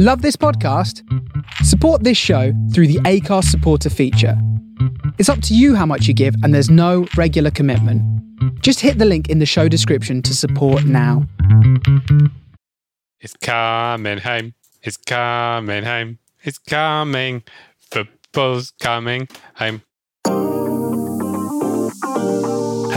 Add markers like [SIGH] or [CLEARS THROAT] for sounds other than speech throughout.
Love this podcast? Support this show through the Acast supporter feature. It's up to you how much you give, and there's no regular commitment. Just hit the link in the show description to support now. It's coming home. It's coming home. It's coming. Football's coming home.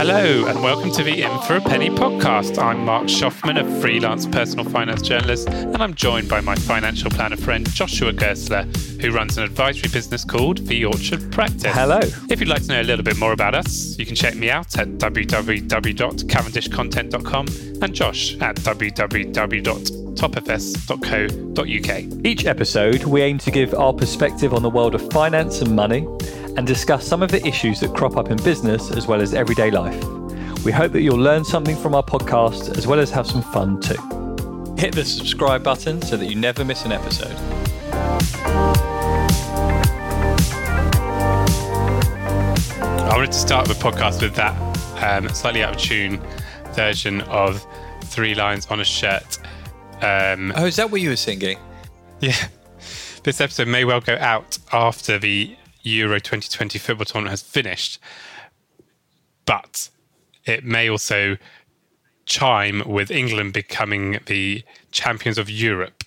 Hello, and welcome to the In for a Penny podcast. I'm Mark Shoffman, a freelance personal finance journalist, and I'm joined by my financial planner friend Joshua Gerstler, who runs an advisory business called The Orchard Practice. Hello. If you'd like to know a little bit more about us, you can check me out at www.cavendishcontent.com and Josh at www.topfs.co.uk. Each episode, we aim to give our perspective on the world of finance and money and discuss some of the issues that crop up in business as well as everyday life. We hope that you'll learn something from our podcast as well as have some fun too. Hit the subscribe button so that you never miss an episode. I wanted to start the podcast with that um, slightly out of tune version of Three Lions on a Shirt. Um, Oh, is that what you were singing? yeah, [LAUGHS] this episode may well go out after the Euro 2020 football tournament has finished, but it may also chime with England becoming the champions of Europe.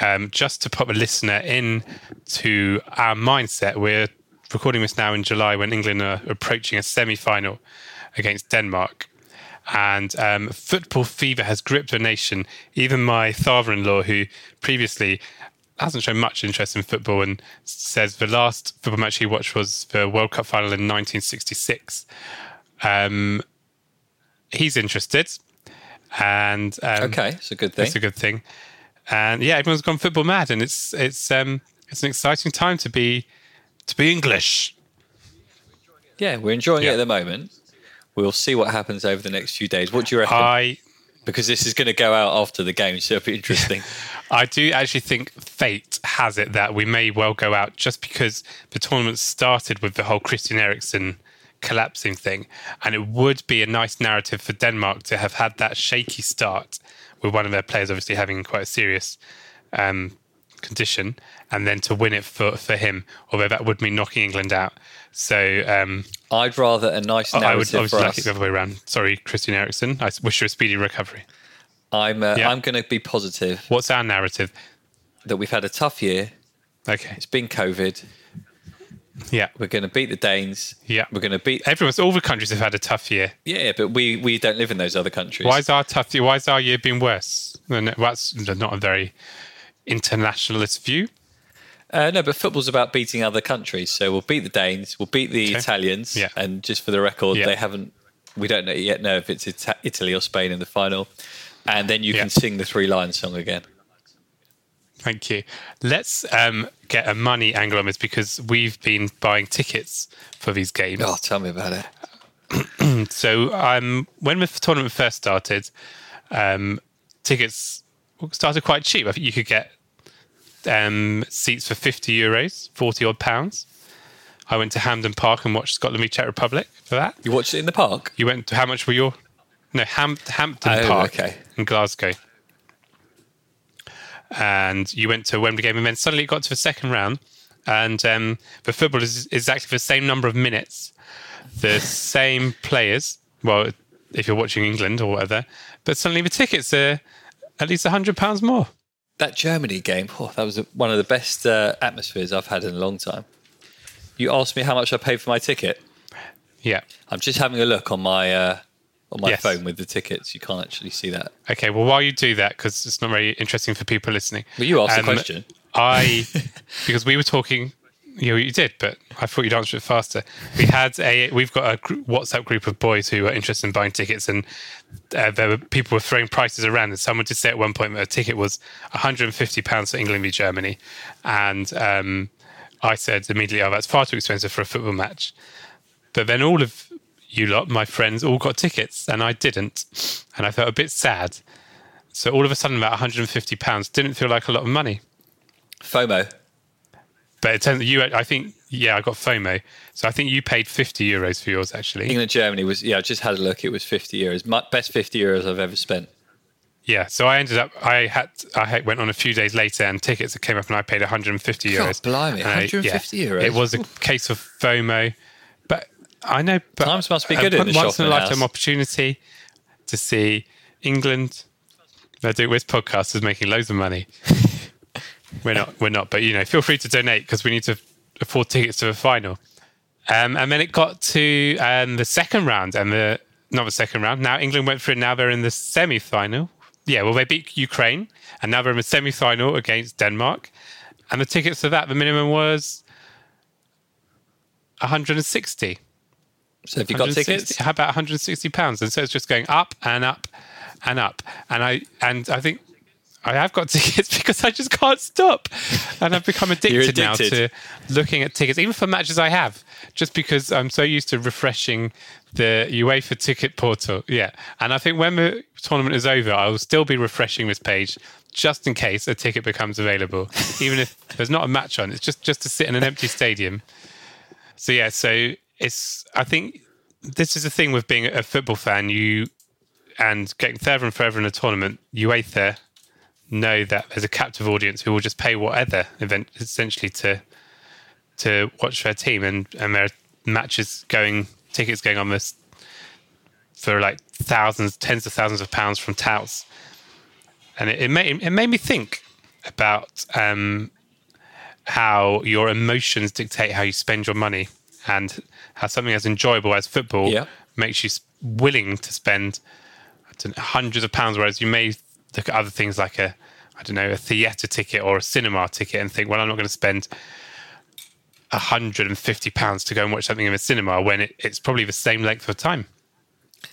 Um, just to put the listener in to our mindset, we're recording this now in July when England are approaching a semi-final against Denmark. And um, football fever has gripped the nation. Even my father-in-law, who previously hasn't shown much interest in football and says the last football match he watched was the World Cup final in 1966. Um, he's interested, and um, Okay, it's a good thing. that's a good thing. And yeah, everyone's gone football mad, and it's it's um it's an exciting time to be to be English. Yeah, we're enjoying Yeah. it at the moment. We'll see what happens over the next few days. What do you reckon? I because this is going to go out after the game, so it'll be interesting. [LAUGHS] I do actually think fate has it that we may well go out just because the tournament started with the whole Christian Eriksen collapsing thing. And it would be a nice narrative for Denmark to have had that shaky start with one of their players obviously having quite a serious um, condition and then to win it for, for him, although that would mean knocking England out. So um, I'd rather a nice narrative. I would obviously for like us. it the other way around. Sorry, Christian Eriksen. I wish you a speedy recovery. I'm uh, Yeah. I'm going to be positive What's our narrative? that we've had a tough year. Okay. It's been COVID. Yeah. We're going to beat the Danes. Yeah. We're going to beat. Everyone's all the countries have had a tough year. Yeah, but we we don't live in those other countries. Why is our tough year? Why has our year been worse? Well, that's not a very internationalist view. Uh, no, but football's about beating other countries. So we'll beat the Danes. We'll beat the Okay. Italians. Yeah. And just for the record, Yeah. they haven't. We don't know yet know if it's Ita- Italy or Spain in the final. And then you Yeah. can sing the three line song again. Thank you. Let's um, get a money angle on this because we've been buying tickets for these games. Oh, tell me about it. [CLEARS THROAT] So um, when the tournament first started, um, tickets started quite cheap. I think you could get um, seats for 50 euros, 40 odd pounds. I went to Hampden Park and watched Scotland v Czech Republic for that. You watched it in the park? You went to how much were your? No, Ham, Hampden Oh, Park okay. in Glasgow. And you went to a Wembley game, and then suddenly it got to the second round, and um, the football is exactly the same number of minutes, the same players. Well, if you're watching England or whatever, but suddenly the tickets are at least hundred pounds more. That Germany game, oh, that was one of the best uh, atmospheres I've had in a long time. You asked me how much I paid for my ticket. Yeah. I'm just having a look on my uh, on my Yes. phone with the tickets. You can't actually see that. Okay. Well, while you do that, because it's not very interesting for people listening. Well, you asked um, the question. I [LAUGHS] because we were talking. You know, you did, but I thought you'd answer it faster. We had a we've got a WhatsApp group of boys who are interested in buying tickets, and uh, there were people were throwing prices around. And someone did say at one point that a ticket was 150 pounds for England v Germany, and um, I said immediately, "Oh, that's far too expensive for a football match." But then all of you lot, my friends, all got tickets, and I didn't, and I felt a bit sad. So all of a sudden, about 150 pounds didn't feel like a lot of money. FOMO. But it turns out you, I think, yeah, I got FOMO. So I think you paid 50 euros for yours, actually. England Germany was yeah. I just had a look. It was 50 euros. My, best 50 euros I've ever spent. Yeah, so I ended up. I had. I went on a few days later, and tickets came up, and I paid 150 God, euros. blimey, And I- 150 euros. It was a case of FOMO, I know. But Times must be good in the once in a lifetime house. opportunity to see England. They're doing with podcasters making loads of money. [LAUGHS] we're not. We're not. But you know, feel free to donate because we need to afford tickets to the final. Um, and then it got to um, the second round, and the not the second round. Now England went through. Now they're in the semi-final. Yeah, well, they beat Ukraine, and now they're in the semi-final against Denmark. And the tickets for that, the minimum was 160. So if you got tickets? How about 160 pounds? And so it's just going up and up and up. And I and I think I have got [LAUGHS] tickets because I just can't stop, and I've become [LAUGHS] addicted, now to looking at tickets, even for matches I have, just because I'm so used to refreshing the UEFA ticket portal. Yeah, and I think when the tournament is over, I will still be refreshing this page. Just in case a ticket becomes available, even if there's not a match on, it's just just to sit in an empty stadium. So yeah, so it's I think this is the thing with being a football fan. You and getting further and further in the tournament, UEFA know that there's a captive audience who will just pay whatever event essentially to to watch their team, and and there are matches going, tickets going on this for like thousands, tens of thousands of pounds from touts, and it, it made it made me think about um, how your emotions dictate how you spend your money, and how something as enjoyable as football Yeah. makes you willing to spend know, hundreds of pounds, whereas you may look at other things like a I don't know a theatre ticket or a cinema ticket and think, well, I'm not going to spend 150 pounds to go and watch something in a cinema when it, it's probably the same length of time.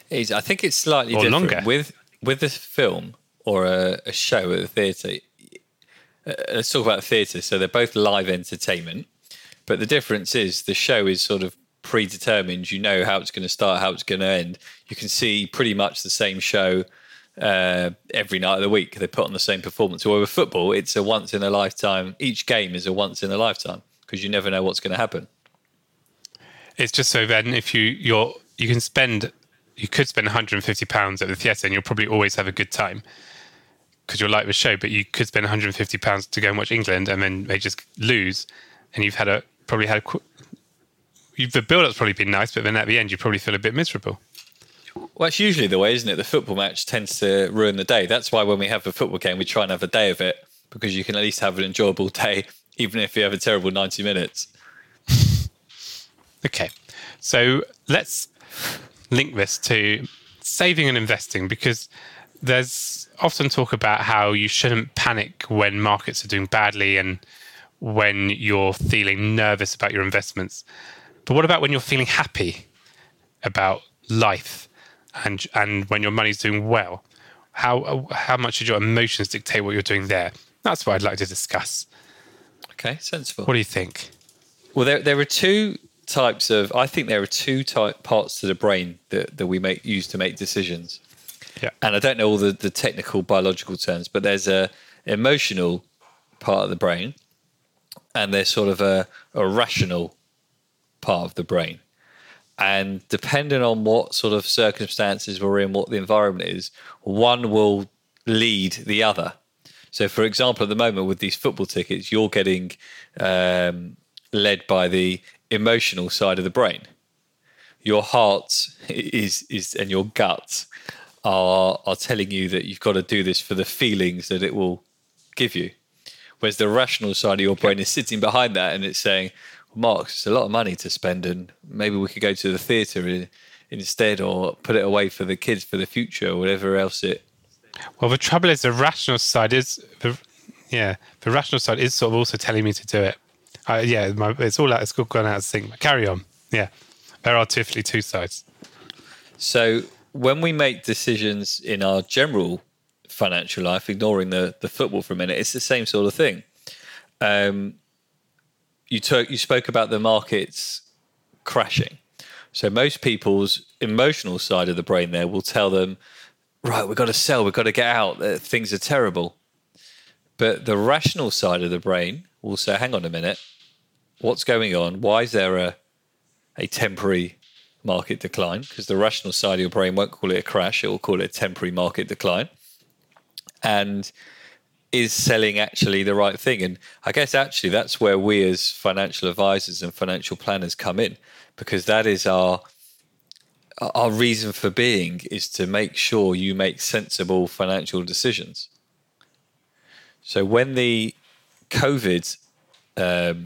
Is I think it's slightly Or different longer. with with a film or a, a show at the theatre. Uh, let's talk about theatre. So they're both live entertainment, but the difference is the show is sort of predetermined. You know how it's going to start, how it's going to end. You can see pretty much the same show uh, every night of the week. They put on the same performance. Or with football, it's a once in a lifetime. Each game is a once in a lifetime because you never know what's going to happen. It's just so then if you you're you can spend you could spend 150 pounds at the theatre and you'll probably always have a good time because you'll like the show, but you could spend 150 pounds to go and watch England and then they just lose, and you've had a probably had qu- the build up's probably been nice, but then at the end you probably feel a bit miserable. Well, it's usually the way, isn't it? The football match tends to ruin the day. That's why when we have a football game, we try and have a day of it because you can at least have an enjoyable day, [LAUGHS] even if you have a terrible 90 minutes. Okay, so let's link this to saving and investing because there's often talk about how you shouldn't panic when markets are doing badly and when you're feeling nervous about your investments. But what about when you're feeling happy about life and and when your money's doing well? How how much did your emotions dictate what you're doing there? That's what I'd like to discuss. Okay, sensible. What do you think? Well, there there are two types of. I think there are two type parts to the brain that, that we make use to make decisions. Yeah. And I don't know all the, the technical biological terms, but there's a emotional part of the brain, and there's sort of a, a rational part of the brain. And depending on what sort of circumstances we're in, what the environment is, one will lead the other. So, for example, at the moment with these football tickets, you're getting um, led by the emotional side of the brain. Your heart [LAUGHS] is is and your gut are are telling you that you've got to do this for the feelings that it will give you. Whereas the rational side of your brain is sitting behind that and it's saying, Mark, it's a lot of money to spend, and maybe we could go to the theatre in- instead, or put it away for the kids for the future, or whatever else it. Well, the trouble is the rational side is the yeah the rational side is sort of also telling me to do it. Uh, yeah, my, it's all out. It's all gone out of sync. Carry on. Yeah, there are definitely two sides. So when we make decisions in our general financial life, ignoring the the football for a minute, it's the same sort of thing. Um, you took you spoke about the markets crashing. So most people's emotional side of the brain there will tell them, right, we've got to sell, we've got to get out, uh, things are terrible. But the rational side of the brain will say, hang on a minute, what's going on? Why is there a a temporary market decline? Because the rational side of your brain won't call it a crash, it will call it a temporary market decline. And is selling actually the right thing? And I guess actually that's where we as financial advisors and financial planners come in because that is our our reason for being is to make sure you make sensible financial decisions. So when the COVID um,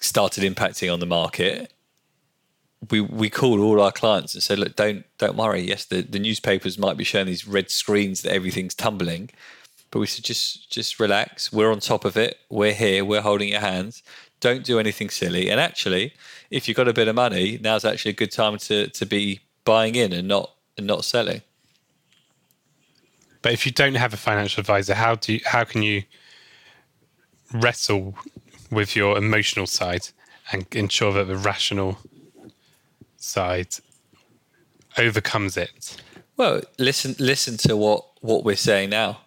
started impacting on the market, we we called all our clients and said, look, don't don't worry. Yes, the, the newspapers might be showing these red screens that everything's tumbling, but we said just just relax. We're on top of it. We're here. We're holding your hands. Don't do anything silly. And actually, if you've got a bit of money, now's actually a good time to to be buying in and not and not selling. But if you don't have a financial advisor, how do you, how can you wrestle with your emotional side and ensure that the rational side overcomes it? Well, listen listen to what what we're saying now.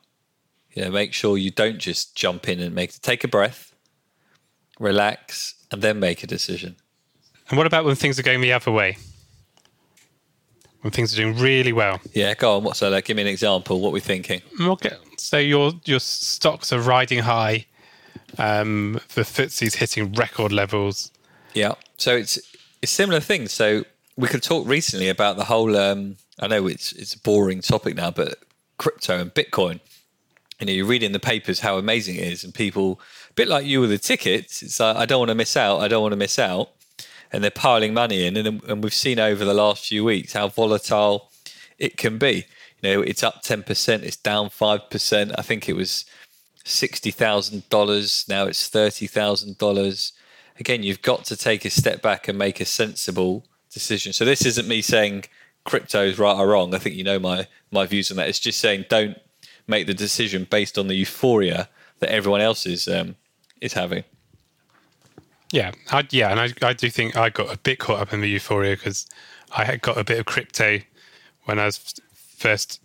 You know, make sure you don't just jump in and make take a breath, relax, and then make a decision. And what about when things are going the other way? When things are doing really well? Yeah, go on. What's that? Like, give me an example. What we're thinking. Okay. So your your stocks are riding high. Um, the FTSE's hitting record levels. Yeah. So it's it's similar thing. So we could talk recently about the whole. Um, I know it's it's a boring topic now, but crypto and Bitcoin. You know, you read in the papers how amazing it is, and people, a bit like you with the tickets, it's like I don't want to miss out. I don't want to miss out, and they're piling money in, and and we've seen over the last few weeks how volatile it can be. You know, it's up ten percent, it's down five percent. I think it was sixty thousand dollars. Now it's thirty thousand dollars. Again, you've got to take a step back and make a sensible decision. So this isn't me saying crypto is right or wrong. I think you know my my views on that. It's just saying don't make the decision based on the euphoria that everyone else is um, is having. Yeah, I, yeah, and I, I do think I got a bit caught up in the euphoria because I had got a bit of crypto when I was first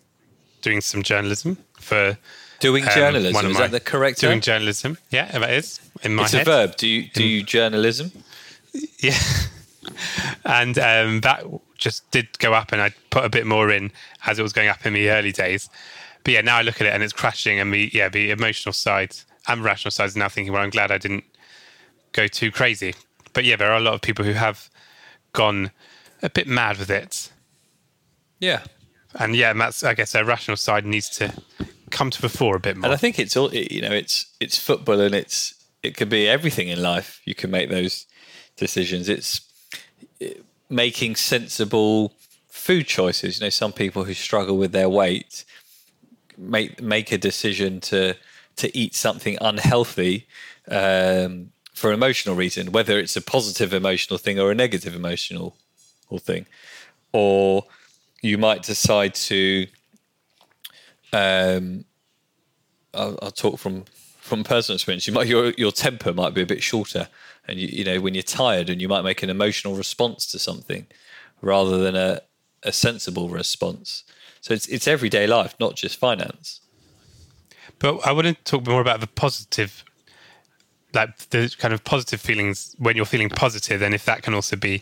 doing some journalism for doing um, journalism. Is my, that the correct doing term? journalism? Yeah, that is in my it's head. a verb. Do you do you journalism? [LAUGHS] Yeah, and um, that just did go up, and I put a bit more in as it was going up in the early days. But yeah, now I look at it and it's crashing, and the yeah the emotional side and rational side is now thinking, well, I'm glad I didn't go too crazy. But yeah, there are a lot of people who have gone a bit mad with it. Yeah, and yeah, and that's I guess their rational side needs to come to the fore a bit more. And I think it's all you know, it's it's football, and it's it could be everything in life. You can make those decisions. It's making sensible food choices. You know, some people who struggle with their weight make make a decision to to eat something unhealthy um, for an emotional reason, whether it's a positive emotional thing or a negative emotional thing, or you might decide to. Um, I'll, I'll talk from from personal experience. You might your your temper might be a bit shorter, and you you know when you're tired, and you might make an emotional response to something rather than a a sensible response. So it's it's everyday life, not just finance. But I want to talk more about the positive, like the kind of positive feelings when you're feeling positive, and if that can also be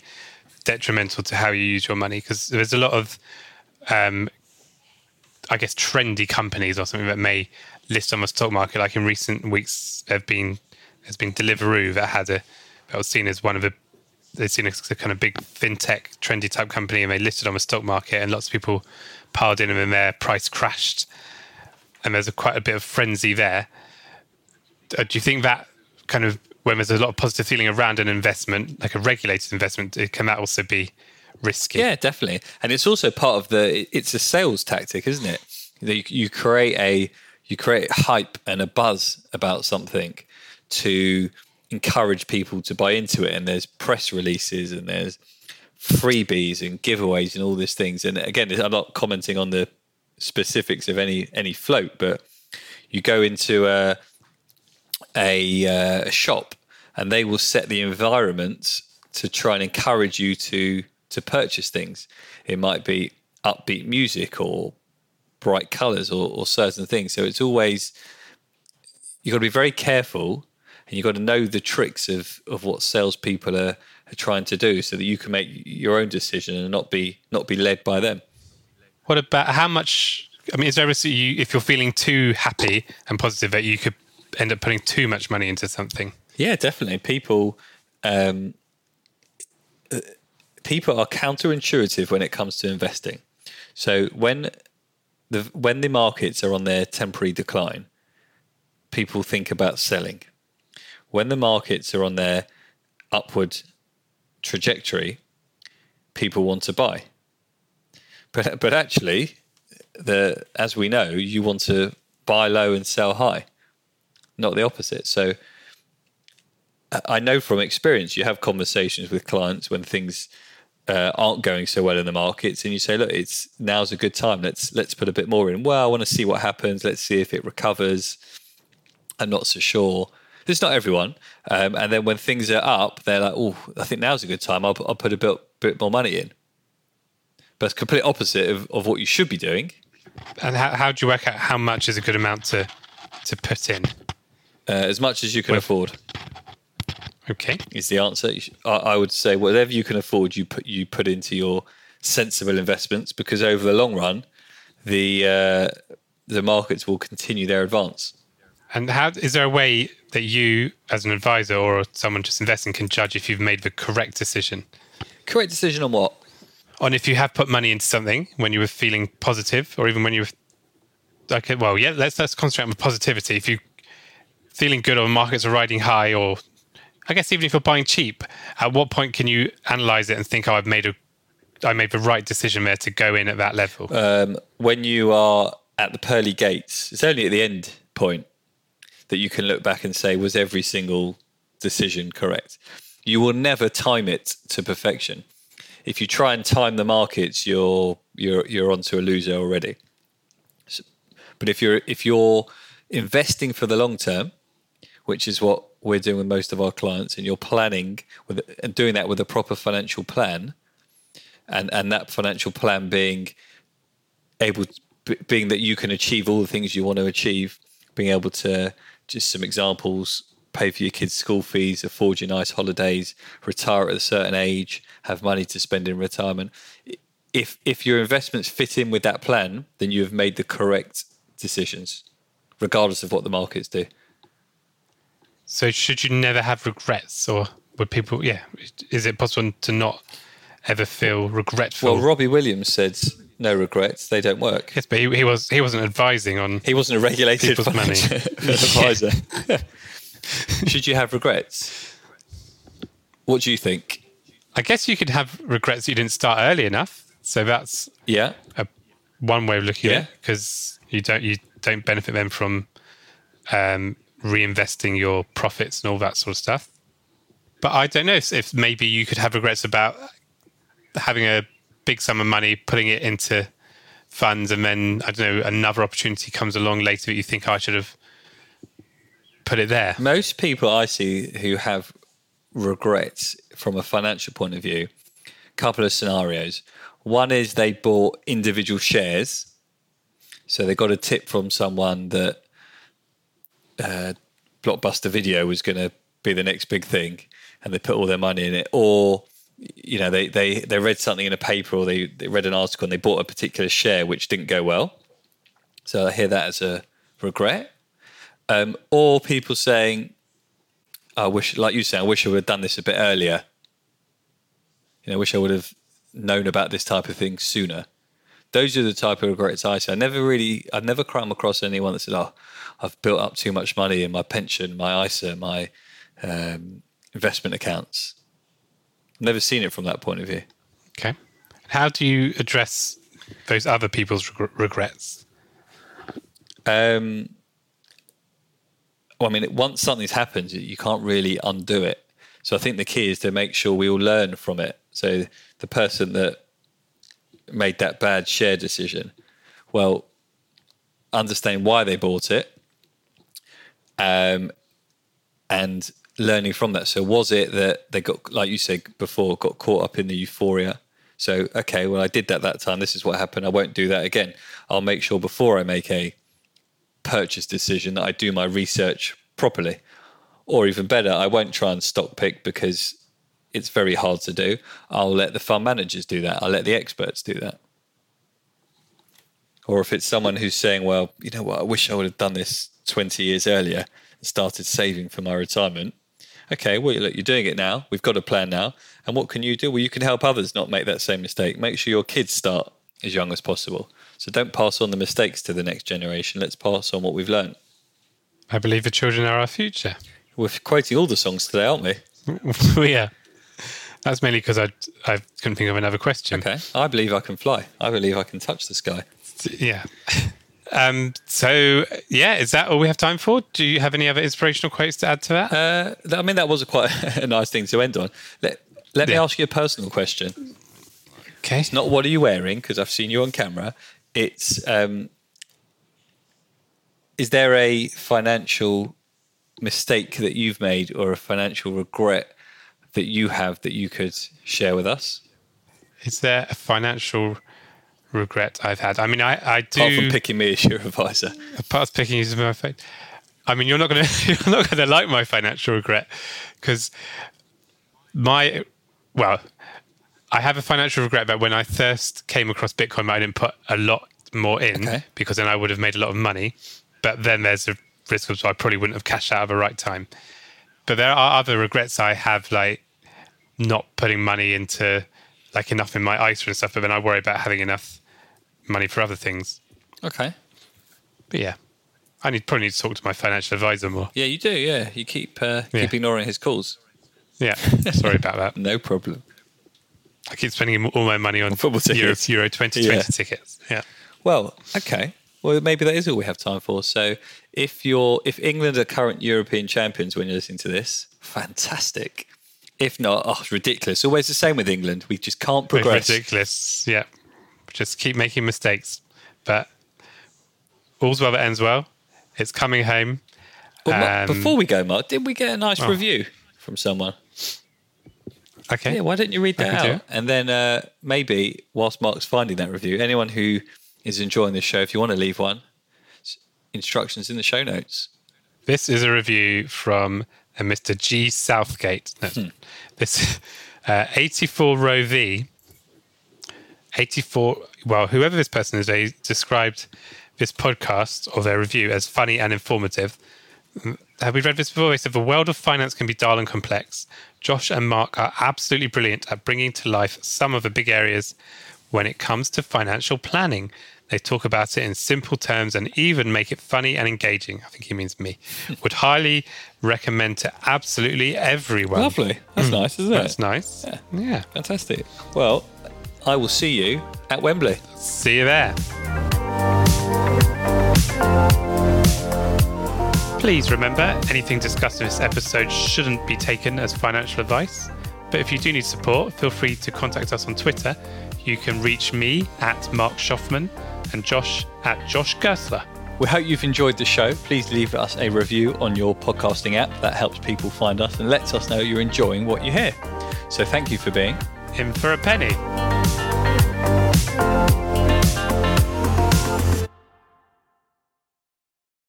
detrimental to how you use your money, because there's a lot of, um, I guess, trendy companies or something that may list on the stock market. Like in recent weeks, have been has been Deliveroo that had a that was seen as one of the they've seen as a kind of big fintech trendy type company, and they listed on the stock market, and lots of people piled in, and their price crashed, and there's a, quite a bit of frenzy there. Uh, do you think that kind of when there's a lot of positive feeling around an investment, like a regulated investment, can that also be risky? Yeah, definitely. And it's also part of the. It's a sales tactic, isn't it? You, you create a you create hype and a buzz about something to encourage people to buy into it. And there's press releases and there's freebies and giveaways and all these things. And again, I'm not commenting on the specifics of any any float, but you go into a a, uh, a shop and they will set the environment to try and encourage you to to purchase things. It might be upbeat music or bright colors or, or certain things. So it's always you've got to be very careful and you've got to know the tricks of of what salespeople are, are trying to do so that you can make your own decision and not be not be led by them. What about how much I mean, is there a risk you, if you're feeling too happy and positive, that you could end up putting too much money into something? Yeah, definitely. People, um, people are counterintuitive when it comes to investing. So when the when the markets are on their temporary decline, people think about selling. When the markets are on their upward trajectory, people want to buy. But but actually, the as we know, you want to buy low and sell high, not the opposite. So I know from experience, you have conversations with clients when things uh, aren't going so well in the markets, and you say, "Look, it's now's a good time. Let's let's put a bit more in." Well, I want to see what happens. Let's see if it recovers. I'm not so sure. It's not everyone, um, and then when things are up, they're like, "Oh, I think now's a good time. I'll, I'll put a bit bit more money in." But it's complete opposite of, of what you should be doing. And how, how do you work out how much is a good amount to to put in? Uh, as much as you can Well- afford Okay. is the answer. I, would say whatever you can afford, you put you put into your sensible investments because over the long run, the uh, the markets will continue their advance. And how is there a way that you, as an advisor or someone just investing, can judge if you've made the correct decision? Correct decision on what? On if you have put money into something when you were feeling positive, or even when you were okay. Well, yeah. Let's let's concentrate on positivity. If you feeling good or markets are riding high, or I guess even if you're buying cheap, at what point can you analyze it and think, oh, I've made a I made the right decision there to go in at that level? Um, when you are at the pearly gates, it's only at the end point that you can look back and say, was every single decision correct? You will never time it to perfection. If you try and time the markets, you're you're you're onto a loser already. So- but if you're if you're investing for the long term, which is what we're doing with most of our clients, and you're planning with and doing that with a proper financial plan, and and that financial plan being able b- being that you can achieve all the things you want to achieve being able to just some examples pay for your kids school fees afford you nice holidays retire at a certain age have money to spend in retirement. If if your investments fit in with that plan then you have made the correct decisions regardless of what the markets do So should you never have regrets, or would people? Yeah, is it possible to not ever feel regretful? well robbie williams said no regrets they don't work yes, but he, he was he wasn't advising on. He wasn't a regulated People's money. [LAUGHS] advisor. [LAUGHS] Should you have regrets? What do you think? I guess you could have regrets you didn't start early enough. So that's Yeah. a, one way of looking Yeah. at it because you don't you don't benefit them from um, reinvesting your profits and all that sort of stuff. But I don't know if, maybe you could have regrets about having a big sum of money, putting it into funds, and then I don't know another opportunity comes along later that you think "Oh, I should have put it there. Most people I see who have regrets from a financial point of view, couple of scenarios. One is they bought individual shares. So they got a tip from someone that uh, Blockbuster Video was going to be the next big thing, and they put all their money in it. Or you know, they they they read something in a paper or they, they read an article and they bought a particular share which didn't go well. So I hear that as a regret. Um, or people saying, I wish, like you say, I wish I would have done this a bit earlier. You know, I wish I would have known about this type of thing sooner. Those are the type of regrets I say. I never really, I've never come across anyone that said, "Oh, I've built up too much money in my pension, my ISA, my um, investment accounts." Never seen it from that point of view. Okay. How do you address those other people's reg- regrets? Um, well, I mean, once something's happened, you can't really undo it. So I think the key is to make sure we all learn from it. So the person that made that bad share decision, well, understand why they bought it, um, and learning from that. So was it that they got, like you said before, got caught up in the euphoria? So okay, well, I did that that time. This is what happened. I won't do that again. I'll make sure before I make a purchase decision that I do my research properly. Or even better, I won't try and stock pick because it's very hard to do. I'll let the fund managers do that. I'll let the experts do that. or if it's someone who's saying, well, you know what, I wish I would have done this 20 years earlier and started saving for my retirement. Okay, well, look, you're doing it now. We've got a plan now. And what can you do? Well, you can help others not make that same mistake. Make sure your kids start as young as possible. So don't pass on the mistakes to the next generation. Let's pass on what we've learned. I believe the children are our future. We're quoting all the songs today, aren't we? [LAUGHS] yeah. That's mainly because I I couldn't think of another question. Okay. I believe I can fly. I believe I can touch the sky. Yeah. [LAUGHS] Um, so yeah, is that all we have time for? Do you have any other inspirational quotes to add to that? Uh, I mean, that was a quite [LAUGHS] a nice thing to end on. Let Let me ask you a personal question. okay. It's not what are you wearing because I've seen you on camera. It's um, is there a financial mistake that you've made or a financial regret that you have that you could share with us? Is there a financial regret I've had? I mean, I, I do. Apart from picking me as your [LAUGHS] advisor. apart from picking you as my phone. I mean, you're not gonna [LAUGHS] you're not gonna like my financial regret because my well, I have a financial regret that when I first came across Bitcoin, I didn't put a lot more in Okay. because then I would have made a lot of money. But then there's a risk of so I probably wouldn't have cashed out at the right time. But there are other regrets I have, like not putting money into like enough in my ISA and stuff. But then I worry about having enough money for other things. Okay. But yeah, I need probably need to talk to my financial advisor more. Yeah, you do. Yeah, you keep uh, Yeah. keep ignoring his calls. Yeah, [LAUGHS] sorry about that. No problem. I keep spending all my money on Football Euro, tickets. Euro 2020 Yeah. tickets. Yeah. Well, okay. Well, maybe that is all we have time for. So, if you're if England are current European champions when you're listening to this, fantastic. If not, oh, it's ridiculous. Always the same with England. We just can't It's progress. ridiculous. Yeah. Just keep making mistakes. But all's well that ends well. It's coming home. Well, Mark, Um, before we go, Mark, did we get a nice oh. review from someone? Okay. Yeah, why don't you read that out? And then uh, maybe whilst Mark's finding that review, anyone who is enjoying this show, if you want to leave one, instructions in the show notes. This is a review from a Mr. G. Southgate. No, Hmm. This [LAUGHS] uh, 84 row V. 84. Well, whoever this person is, they described this podcast or their review as funny and informative. Mm, Have we read this before? They said the world of finance can be dull and complex. Josh and Mark are absolutely brilliant at bringing to life some of the big areas when it comes to financial planning. They talk about it in simple terms and even make it funny and engaging. I think he means me. [LAUGHS] Would highly recommend to absolutely everyone. Lovely. That's nice, isn't it? That's nice. yeah. Fantastic. Well, I will see you at Wembley. See you there. Please remember, anything discussed in this episode shouldn't be taken as financial advice. But if you do need support, feel free to contact us on Twitter. You can reach me at Mark Shoffman and Josh at Josh Gerstler. We hope you've enjoyed the show. Please leave us a review on your podcasting app. That helps people find us and lets us know you're enjoying what you hear. So thank you for being In for a penny.